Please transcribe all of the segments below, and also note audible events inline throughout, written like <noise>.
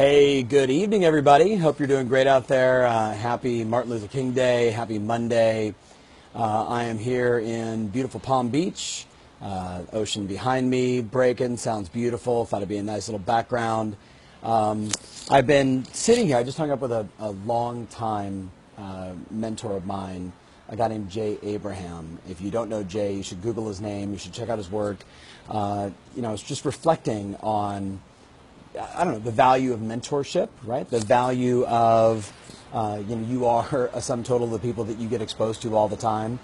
Hey, good evening, everybody. Hope you're doing great out there. Uh, happy Martin Luther King Day. Happy Monday. Uh, I am here in beautiful Palm Beach. Uh, ocean behind me, breaking, sounds beautiful. Thought it'd be a nice little background. Um, I've been sitting here. I just hung up with a, a long time uh, mentor of mine, a guy named Jay Abraham. If you don't know Jay, you should Google his name. You should check out his work. Uh, you know, I was just reflecting on I don't know, the value of mentorship, right? The value of, uh, you know, you are <laughs> a sum total of the people that you get exposed to all the time.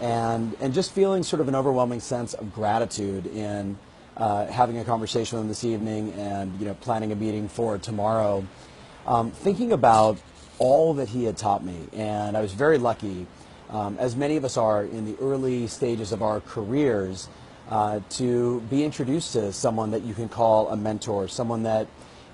And, and just feeling sort of an overwhelming sense of gratitude in uh, having a conversation with him this evening and, you know, planning a meeting for tomorrow. Um, thinking about all that he had taught me. And I was very lucky, um, as many of us are in the early stages of our careers, uh, to be introduced to someone that you can call a mentor, someone that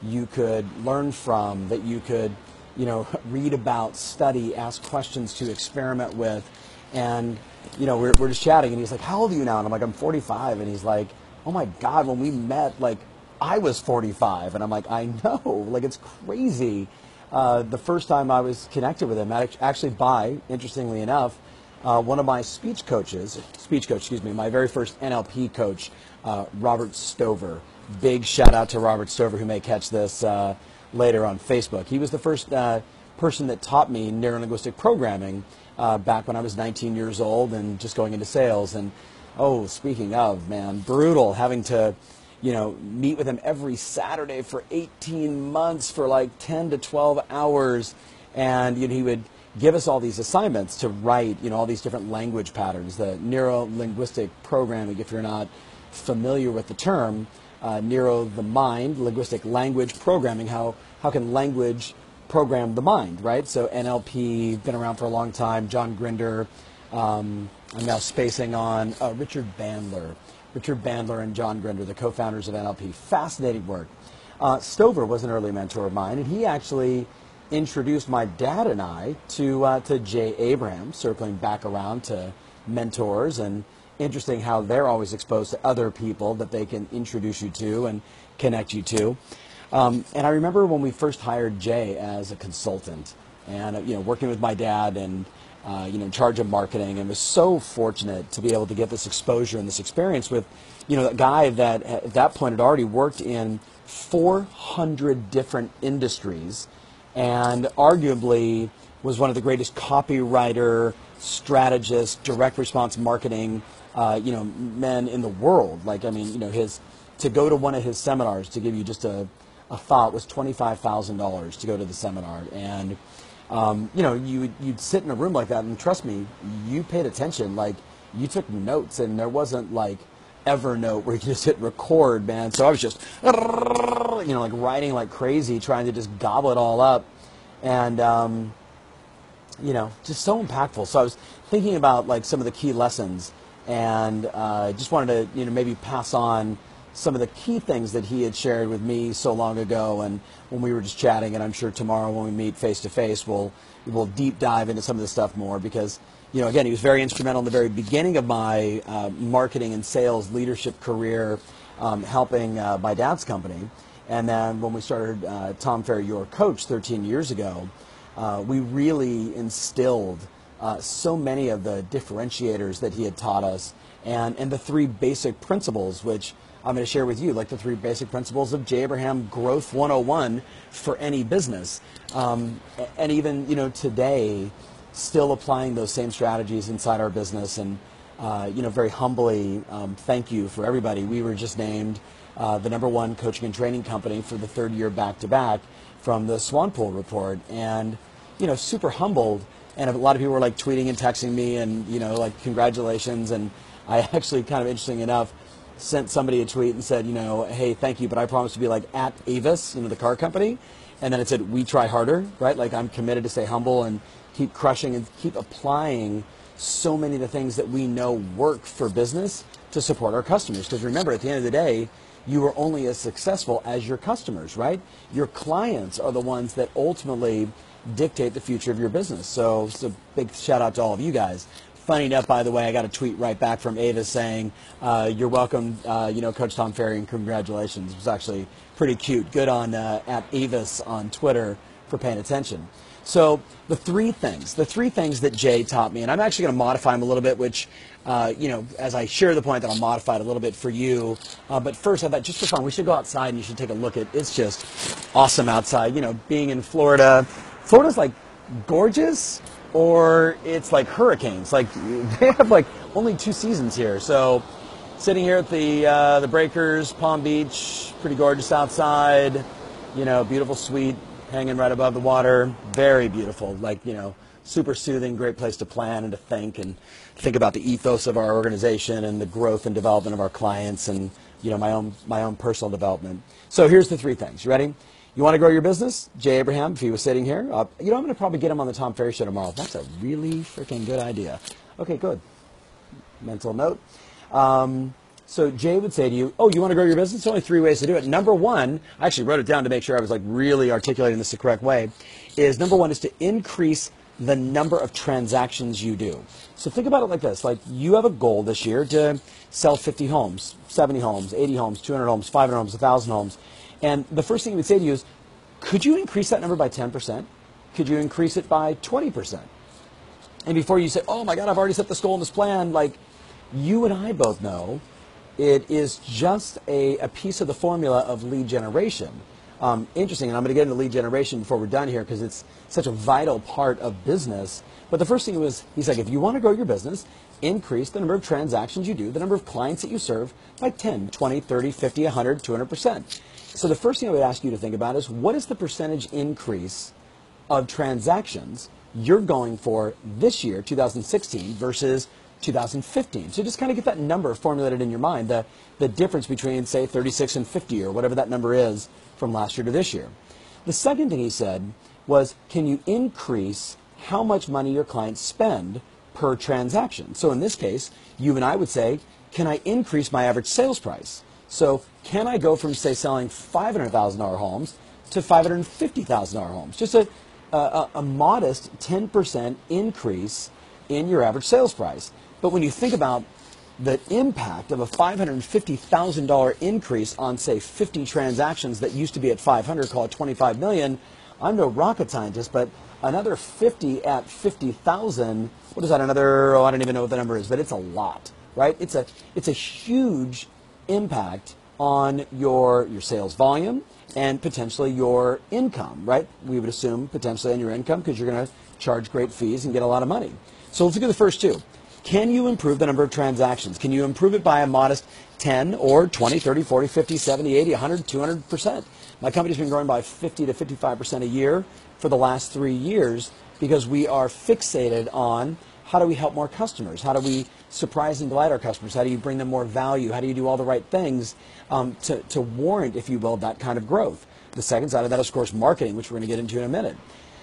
you could learn from, that you could, you know, <laughs> read about, study, ask questions to, experiment with. And, you know, we're, we're just chatting, and he's like, How old are you now? And I'm like, I'm 45. And he's like, Oh my God, when we met, like, I was 45. And I'm like, I know. Like, it's crazy. Uh, the first time I was connected with him, actually by, interestingly enough, uh, one of my speech coaches, speech coach, excuse me, my very first NLP coach, uh, Robert Stover. Big shout out to Robert Stover, who may catch this uh, later on Facebook. He was the first uh, person that taught me neurolinguistic programming uh, back when I was 19 years old and just going into sales. And oh, speaking of, man, brutal having to you know, meet with him every Saturday for 18 months for like 10 to 12 hours. And you know, he would give us all these assignments to write, you know, all these different language patterns. The neuro-linguistic programming, if you're not familiar with the term, uh, neuro, the mind, linguistic language programming, how, how can language program the mind, right? So NLP, been around for a long time, John Grinder, um, I'm now spacing on uh, Richard Bandler. Richard Bandler and John Grinder, the co-founders of NLP. Fascinating work. Uh, Stover was an early mentor of mine, and he actually introduced my dad and I to uh, to Jay Abraham, circling back around to mentors and interesting how they're always exposed to other people that they can introduce you to and connect you to. Um, and I remember when we first hired Jay as a consultant, and you know, working with my dad and uh, you know, in charge of marketing, and was so fortunate to be able to get this exposure and this experience with, you know, a guy that at that point had already worked in 400 different industries and arguably was one of the greatest copywriter, strategist, direct response marketing, uh, you know, men in the world. Like, I mean, you know, his to go to one of his seminars to give you just a, a thought was twenty five thousand dollars to go to the seminar, and um, you know, you you'd sit in a room like that, and trust me, you paid attention. Like, you took notes, and there wasn't like Evernote where you just hit record, man. So I was just, you know, like writing like crazy, trying to just gobble it all up. And, um, you know, just so impactful. So I was thinking about like some of the key lessons and uh, just wanted to, you know, maybe pass on some of the key things that he had shared with me so long ago and when we were just chatting and I'm sure tomorrow when we meet face to face we'll we'll deep dive into some of this stuff more because you know, again, he was very instrumental in the very beginning of my uh, marketing and sales leadership career, um, helping uh, my dad's company. And then when we started uh, Tom Ferry, your coach, 13 years ago, uh, we really instilled uh, so many of the differentiators that he had taught us and, and the three basic principles, which I'm going to share with you, like the three basic principles of Jay Abraham Growth 101 for any business. Um, and even, you know, today, still applying those same strategies inside our business. And, uh, you know, very humbly, um, thank you for everybody. We were just named uh, the number one coaching and training company for the third year back to back from the Swanepoel report. And, you know, super humbled. And a lot of people were like tweeting and texting me and, you know, like congratulations. And I <laughs> actually, kind of interesting enough, sent somebody a tweet and said, you know, hey, thank you, but I promise to be like at Avis, you know, the car company. And then it said, we try harder, right? Like I'm committed to stay humble and keep crushing and keep applying so many of the things that we know work for business to support our customers. Because remember, at the end of the day, you are only as successful as your customers, right? Your clients are the ones that ultimately dictate the future of your business. So it's a big shout out to all of you guys. Funny enough, by the way, I got a tweet right back from Avis saying, uh, "You're welcome, uh, you know, Coach Tom Ferry, and congratulations." It was actually pretty cute. Good on uh, at Avis on Twitter for paying attention. So the three things, the three things that Jay taught me, and I'm actually going to modify them a little bit, which, uh, you know, as I share the point that I'll modify it a little bit for you. Uh, but first, I thought just for fun, we should go outside and you should take a look at. It's just awesome outside. You know, being in Florida, Florida's like gorgeous, or it's like hurricanes. Like <laughs> they have like only two seasons here. So sitting here at the uh, the Breakers, Palm Beach, pretty gorgeous outside. You know, beautiful suite hanging right above the water. Very beautiful. Like, you know, super soothing, great place to plan and to think and think about the ethos of our organization and the growth and development of our clients and, you know, my own, my own personal development. So here's the three things. You ready? You want to grow your business? Jay Abraham, if he was sitting here, uh, you know, I'm going to probably get him on the Tom Ferry Show tomorrow. That's a really freaking good idea. Okay, good. Mental note. Um, so Jay would say to you, "Oh, you want to grow your business? There's only three ways to do it. Number one, I actually wrote it down to make sure I was like really articulating this the correct way. Is number one is to increase the number of transactions you do. So think about it like this: like you have a goal this year to sell 50 homes, 70 homes, 80 homes, 200 homes, 500 homes, 1,000 homes, and the first thing he would say to you is, could you increase that number by 10%? Could you increase it by 20%? And before you say, oh my God, I've already set this goal in this plan, like you and I both know it is just a, a piece of the formula of lead generation. Um, interesting, and I'm going to get into lead generation before we're done here because it's such a vital part of business. But the first thing was, he's like, if you want to grow your business, increase the number of transactions you do, the number of clients that you serve by 10, 20, 30, 50, 100, 200%. So the first thing I would ask you to think about is what is the percentage increase of transactions you're going for this year, 2016, versus 2015. So just kind of get that number formulated in your mind, the, the difference between, say, 36 and 50 or whatever that number is from last year to this year. The second thing he said was, can you increase how much money your clients spend per transaction? So in this case, you and I would say, can I increase my average sales price? So can I go from, say, selling $500,000 homes to $550,000 homes? Just a, a, a modest 10% increase in your average sales price. But when you think about the impact of a $550,000 increase on, say, 50 transactions that used to be at 500, call it 25 million, I'm no rocket scientist, but another 50 at 50,000, what is that, another, oh, I don't even know what the number is, but it's a lot, right? It's a, it's a huge impact on your, your sales volume and potentially your income, right? We would assume potentially on your income because you're going to charge great fees and get a lot of money. So let's look at the first two. Can you improve the number of transactions? Can you improve it by a modest 10 or 20, 30, 40, 50, 70, 80, 100, 200%? My company's been growing by 50 to 55% a year for the last three years because we are fixated on how do we help more customers? How do we surprise and delight our customers? How do you bring them more value? How do you do all the right things um, to, to warrant, if you will, that kind of growth? The second side of that is, of course, marketing, which we're going to get into in a minute.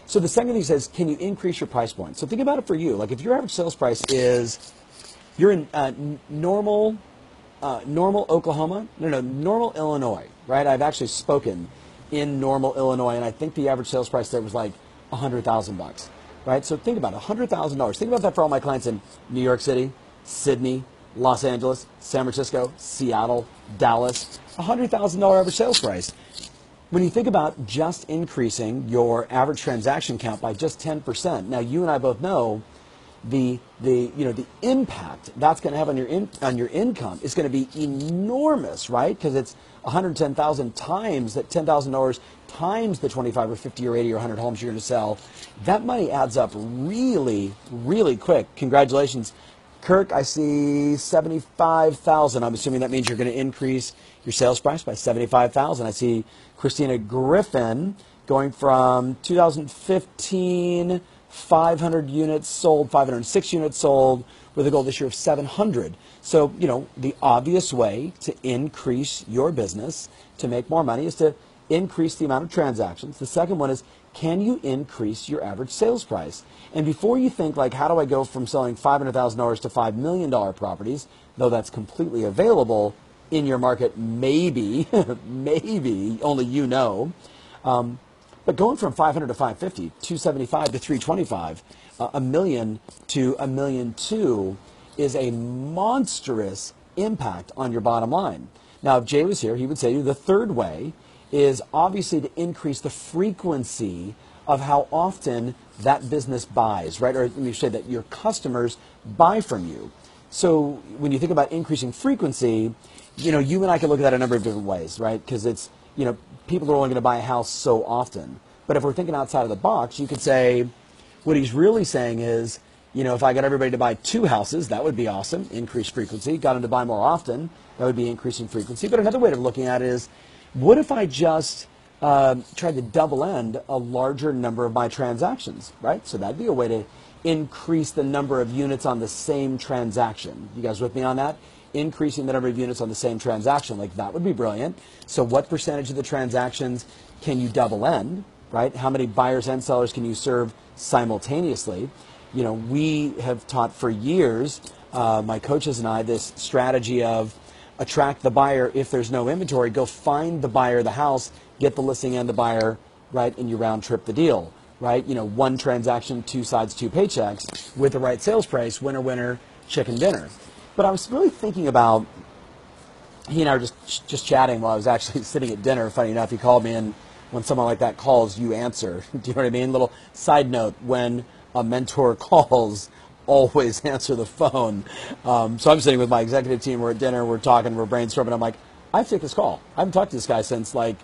So the second thing he says, can you increase your price point? So think about it for you. Like if your average sales price is, you're in uh, normal, uh, normal Oklahoma, no, no, normal Illinois, right? I've actually spoken in normal Illinois, and I think the average sales price there was like a hundred thousand bucks, right? So think about hundred thousand dollars. Think about that for all my clients in New York City, Sydney, Los Angeles, San Francisco, Seattle, Dallas. A hundred thousand dollar average sales price. When you think about just increasing your average transaction count by just 10%, now you and I both know the, the, you know, the impact that's going to have on your, in, on your income is going to be enormous, right? Because it's 110,000 times that $10,000 times the 25 or 50 or 80 or 100 homes you're going to sell. That money adds up really, really quick. Congratulations. Kirk, I see 75,000. I'm assuming that means you're going to increase your sales price by 75,000. I see Christina Griffin going from 2015 500 units sold, 506 units sold, with a goal this year of 700. So, you know, the obvious way to increase your business, to make more money, is to increase the amount of transactions. The second one is, can you increase your average sales price? And before you think, like, how do I go from selling $500,000 to $5 million properties, though that's completely available, in your market, maybe, <laughs> maybe, only you know. Um, But going from 500 to 550, 275 to 325, uh, a million to a million two is a monstrous impact on your bottom line. Now, if Jay was here, he would say to you the third way is obviously to increase the frequency of how often that business buys, right? Or let me say that your customers buy from you. So when you think about increasing frequency, you know, you and I can look at that a number of different ways, right? Because it's, you know, people are only going to buy a house so often. But if we're thinking outside of the box, you could say what he's really saying is, you know, if I got everybody to buy two houses, that would be awesome, increase frequency. Got them to buy more often, that would be increasing frequency. But another way of looking at it is, what if I just uh, tried to double end a larger number of my transactions, right? So that'd be a way to increase the number of units on the same transaction. You guys with me on that? Increasing the number of units on the same transaction, like that would be brilliant. So what percentage of the transactions can you double end, right? How many buyers and sellers can you serve simultaneously? You know, we have taught for years, uh, my coaches and I, this strategy of attract the buyer if there's no inventory, go find the buyer the house, get the listing and the buyer, right, and you round trip the deal, right? You know, one transaction, two sides, two paychecks with the right sales price, winner, winner, chicken dinner. But I was really thinking about, he and I were just, just chatting while I was actually <laughs> sitting at dinner. Funny enough, he called me and when someone like that calls, you answer. <laughs> Do you know what I mean? Little side note, when a mentor <laughs> calls, always <laughs> answer the phone. Um, so I'm sitting with my executive team. We're at dinner. We're talking. We're brainstorming. I'm like, I have to take this call. I haven't talked to this guy since like,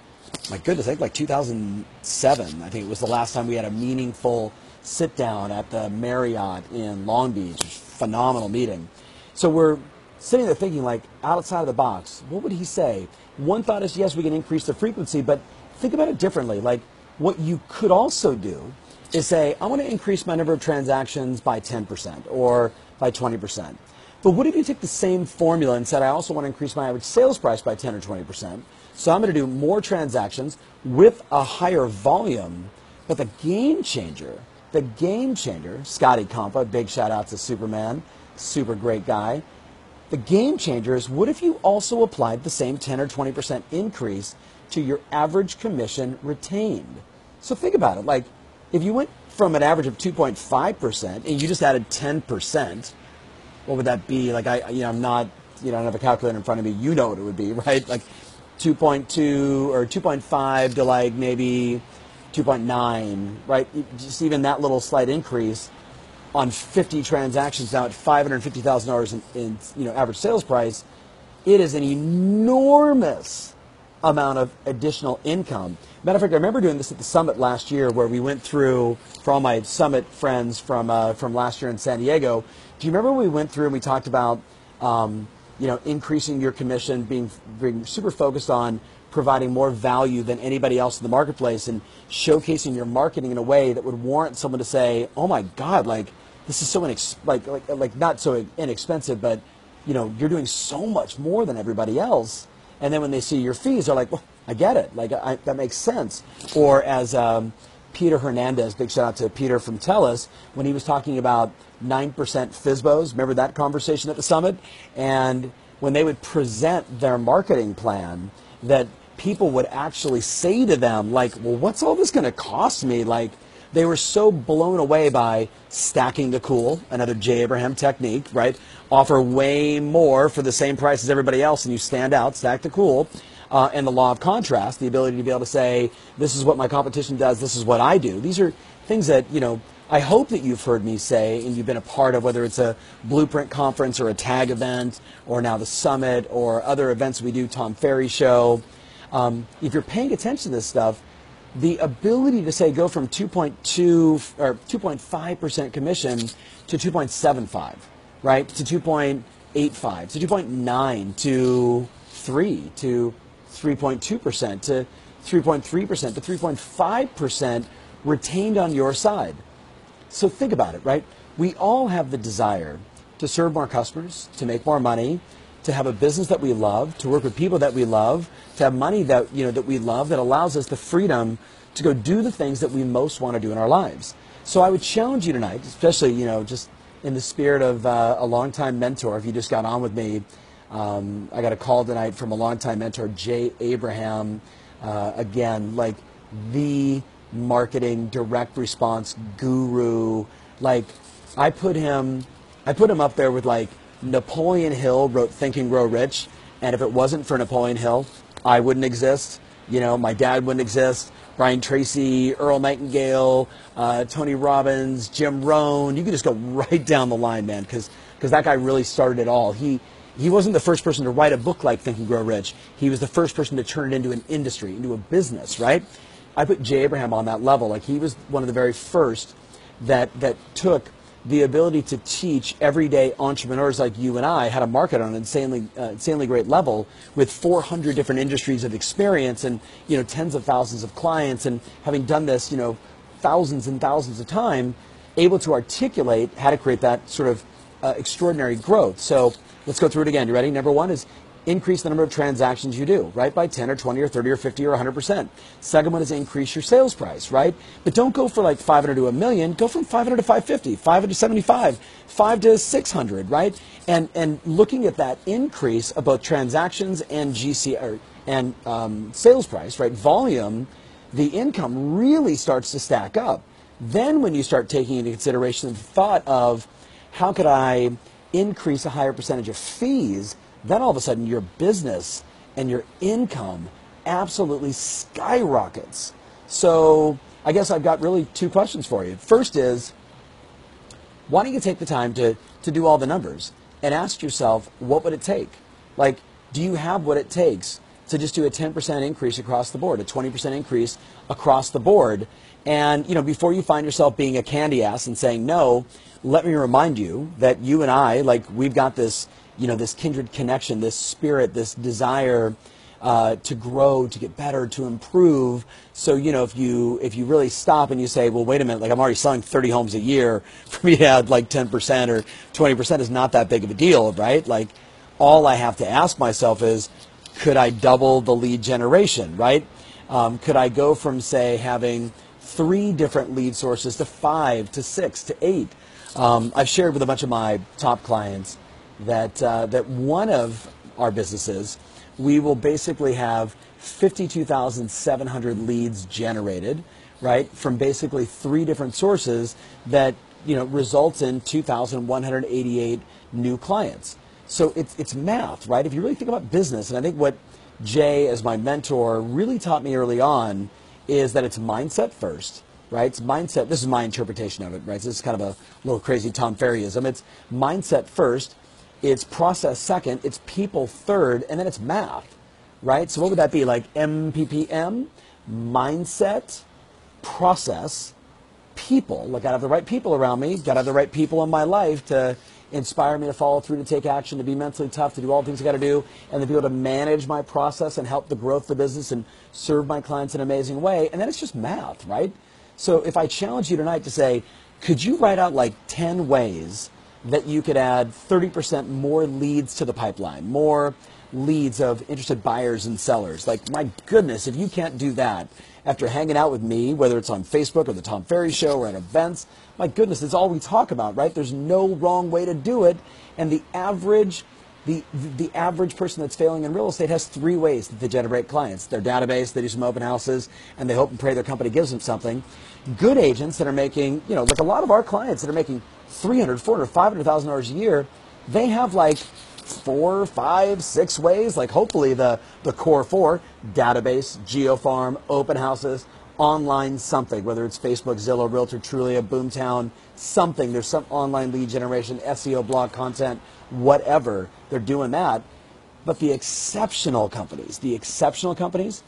my goodness, I think like 2007. I think it was the last time we had a meaningful sit down at the Marriott in Long Beach. Phenomenal meeting. So we're sitting there thinking like outside of the box. What would he say? One thought is yes, we can increase the frequency, but think about it differently. Like what you could also do is say, I want to increase my number of transactions by 10% or by 20%. But what if you take the same formula and said, I also want to increase my average sales price by 10 or 20%? So I'm going to do more transactions with a higher volume. But the game changer, the game changer, Scotty Compa, big shout out to Superman, super great guy. The game changer is what if you also applied the same 10 or 20% increase to your average commission retained? So think about it. Like, if you went from an average of 2.5% and you just added 10%, what would that be? Like, I, you know, I'm not, you know, I don't have a calculator in front of me. You know what it would be, <laughs> right? Like 2.2 or 2.5 to like maybe 2.9, right? Just even that little slight increase on 50 transactions now at $550,000 in, in, you know, average sales price, it is an enormous amount of additional income. Matter of fact, I remember doing this at the summit last year where we went through, for all my summit friends from, uh, from last year in San Diego, do you remember when we went through and we talked about um, you know, increasing your commission, being, being super focused on providing more value than anybody else in the marketplace and showcasing your marketing in a way that would warrant someone to say, oh my God, like, this is so inex- like, like, like not so inexpensive, but you know, you're doing so much more than everybody else. And then when they see your fees, they're like, well, I get it. Like, I, that makes sense. Or as um, Peter Hernandez, big shout out to Peter from TELUS, when he was talking about 9% FSBOs, remember that conversation at the summit? And when they would present their marketing plan, that people would actually say to them, like, well, what's all this going to cost me? Like, they were so blown away by stacking the cool, another Jay Abraham technique, right? Offer way more for the same price as everybody else, and you stand out, stack the cool. Uh, and the law of contrast, the ability to be able to say, this is what my competition does, this is what I do. These are things that, you know, I hope that you've heard me say and you've been a part of, whether it's a blueprint conference or a tag event or now the summit or other events we do, Tom Ferry show. Um, if you're paying attention to this stuff, the ability to say go from 2.2 or 2.5% commission to 2.75, right? To 2.85, to 2.9, to 3, to 3.2%, to 3.3%, to 3.5% retained on your side. So think about it, right? We all have the desire to serve more customers, to make more money, to have a business that we love, to work with people that we love, to have money that you know that we love that allows us the freedom to go do the things that we most want to do in our lives. So I would challenge you tonight, especially you know just in the spirit of uh, a longtime mentor. If you just got on with me, um, I got a call tonight from a longtime mentor, Jay Abraham. Uh, again, like the marketing direct response guru. Like I put him, I put him up there with like Napoleon Hill wrote Think and Grow Rich, and if it wasn't for Napoleon Hill, I wouldn't exist. You know, my dad wouldn't exist. Brian Tracy, Earl Nightingale, uh, Tony Robbins, Jim Rohn. You could just go <laughs> right down the line, man, because that guy really started it all. He he wasn't the first person to write a book like Think and Grow Rich. He was the first person to turn it into an industry, into a business, right? I put Jay Abraham on that level. Like he was one of the very first that that took the ability to teach everyday entrepreneurs like you and I how to market on an insanely, uh, insanely great level with 400 different industries of experience and you know tens of thousands of clients and having done this you know thousands and thousands of times, able to articulate how to create that sort of uh, extraordinary growth. So let's go through it again. You ready? Number one is increase the number of transactions you do, right? By 10 or 20 or 30 or 50 or 100%. Second one is increase your sales price, right? But don't go for like 500 to a million. Go from 500 to 550, 500 to 75, 5 to 600, right? And, and looking at that increase of both transactions and GC or, and um, sales price, right? Volume, the income really starts to stack up. Then when you start taking into consideration the thought of how could I increase a higher percentage of fees then all of a sudden your business and your income absolutely skyrockets. So I guess I've got really two questions for you. First is, why don't you take the time to, to do all the numbers and ask yourself, what would it take? Like, do you have what it takes to just do a 10% increase across the board, a 20% increase across the board? And, you know, before you find yourself being a candy ass and saying no, let me remind you that you and I, like, we've got this you know, this kindred connection, this spirit, this desire uh, to grow, to get better, to improve. So, you know, if you if you really stop and you say, well, wait a minute, like I'm already selling 30 homes a year, <laughs> for me to add like 10% or 20% is not that big of a deal, right? Like, all I have to ask myself is, could I double the lead generation, right? Um, could I go from, say, having three different lead sources to five, to six, to eight? Um, I've shared with a bunch of my top clients that, uh, that one of our businesses, we will basically have 52,700 leads generated, right, from basically three different sources that, you know, results in 2,188 new clients. So it's, it's math, right? If you really think about business, and I think what Jay, as my mentor, really taught me early on is that it's mindset first, right? It's mindset. This is my interpretation of it, right? So this is kind of a little crazy Tom Ferryism. It's mindset first, it's process second, it's people third, and then it's math, right? So what would that be? Like MPPM, mindset, process, people. Like, I have the right people around me, got to have the right people in my life to inspire me to follow through, to take action, to be mentally tough, to do all the things I got to do, and to be able to manage my process and help the growth of the business and serve my clients in an amazing way. And then it's just math, right? So if I challenge you tonight to say, could you write out like 10 ways that you could add 30% more leads to the pipeline, more leads of interested buyers and sellers. Like, my goodness, if you can't do that after hanging out with me, whether it's on Facebook or the Tom Ferry Show or at events, my goodness, it's all we talk about, right? There's no wrong way to do it. And the average the, the average person that's failing in real estate has three ways that they generate clients. Their database, they do some open houses, and they hope and pray their company gives them something. Good agents that are making, you know, like a lot of our clients that are making 300, 400, 500,000 dollars a year, they have like four, five, six ways, like hopefully the, the core four, database, geofarm, open houses, online something, whether it's Facebook, Zillow, Realtor, Trulia, Boomtown, something. There's some online lead generation, SEO, blog content, whatever. They're doing that. But the exceptional companies, the exceptional companies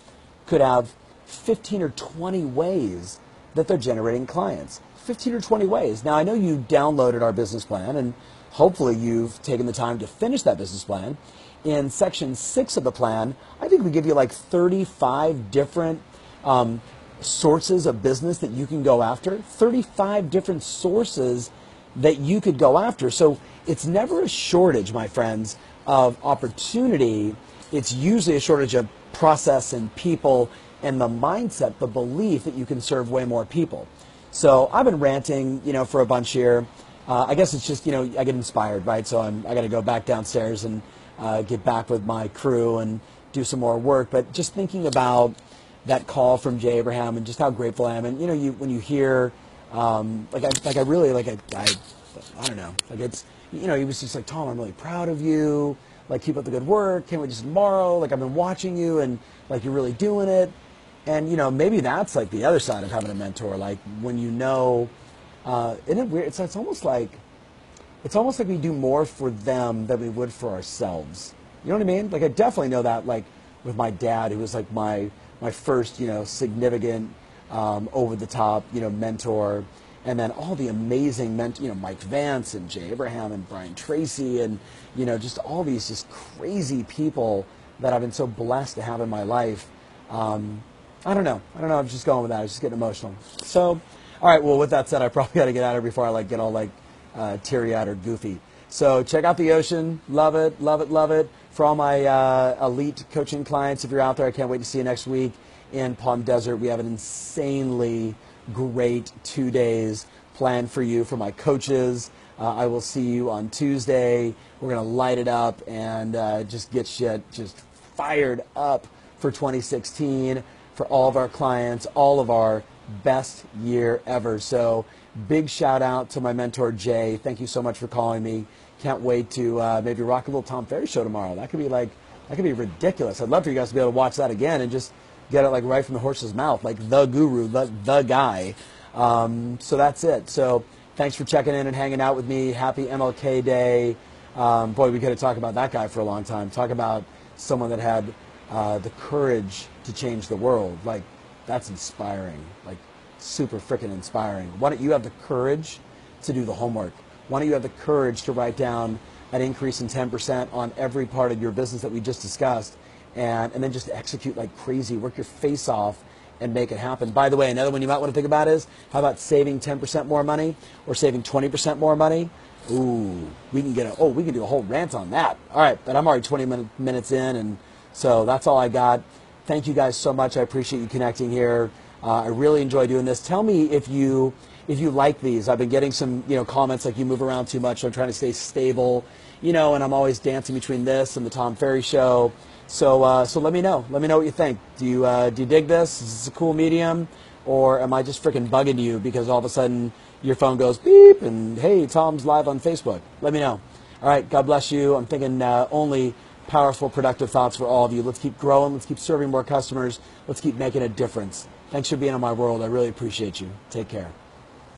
could have 15 or 20 ways that they're generating clients. 15 or 20 ways. Now, I know you downloaded our business plan, and hopefully you've taken the time to finish that business plan. In section six of the plan, I think we give you like 35 different um, sources of business that you can go after, 35 different sources that you could go after. So it's never a shortage, my friends, of opportunity. It's usually a shortage of process and people and the mindset, the belief that you can serve way more people. So I've been ranting, you know, for a bunch here. Uh, I guess it's just, you know, I get inspired, right? So I'm, I got to go back downstairs and uh, get back with my crew and do some more work. But just thinking about that call from Jay Abraham and just how grateful I am. And you know, you when you hear, um, like I like I really like I, I I don't know, like it's you know he was just like Tom, I'm really proud of you. Like keep up the good work. Can't wait just tomorrow. Like I've been watching you and like you're really doing it. And you know maybe that's like the other side of having a mentor. Like when you know, uh, isn't it weird? It's it's almost like it's almost like we do more for them than we would for ourselves. You know what I mean? Like I definitely know that. Like with my dad, who was like my my first, you know, significant, um, over the top, you know, mentor, and then all the amazing, ment- you know, Mike Vance and Jay Abraham and Brian Tracy, and you know, just all these just crazy people that I've been so blessed to have in my life. Um, I don't know. I don't know. I'm just going with that. I was just getting emotional. So, all right. Well, with that said, I probably <laughs> got to get out of here before I like get all like uh, teary-eyed or goofy. So check out the ocean. Love it. Love it. Love it for all my uh, elite coaching clients, if you're out there, I can't wait to see you next week in Palm Desert. We have an insanely great two days planned for you for my coaches. Uh, I will see you on Tuesday. We're going to light it up and uh, just get shit just fired up for 2016 for all of our clients, all of our best year ever. So big shout out to my mentor, Jay. Thank you so much for calling me. Can't wait to uh, maybe rock a little Tom Ferry show tomorrow. That could be like, that could be ridiculous. I'd love for you guys to be able to watch that again and just get it like right from the horse's mouth, like the guru, the, the guy. Um, so that's it. So thanks for checking in and hanging out with me. Happy MLK Day. Um, boy, we could have talked about that guy for a long time. Talk about someone that had uh, the courage to change the world. Like, that's inspiring. Like, super freaking inspiring. Why don't you have the courage to do the homework? Why don't you have the courage to write down an increase in 10% on every part of your business that we just discussed and, and then just execute like crazy, work your face off and make it happen. By the way, another one you might want to think about is how about saving 10% more money or saving 20% more money? Ooh, we can get a, oh, we can do a whole rant on that. All right, but I'm already 20 min- minutes in, and so that's all I got. Thank you guys so much. I appreciate you connecting here. Uh, I really enjoy doing this. Tell me if you if you like these. I've been getting some, you know, comments like you move around too much. So I'm trying to stay stable, you know, and I'm always dancing between this and the Tom Ferry show. So, uh, so let me know. Let me know what you think. Do you, uh, do you dig this? Is this a cool medium? Or am I just freaking bugging you because all of a sudden your phone goes beep and hey, Tom's live on Facebook? Let me know. All right, God bless you. I'm thinking uh, only powerful, productive thoughts for all of you. Let's keep growing. Let's keep serving more customers. Let's keep making a difference. Thanks for being in my world. I really appreciate you. Take care.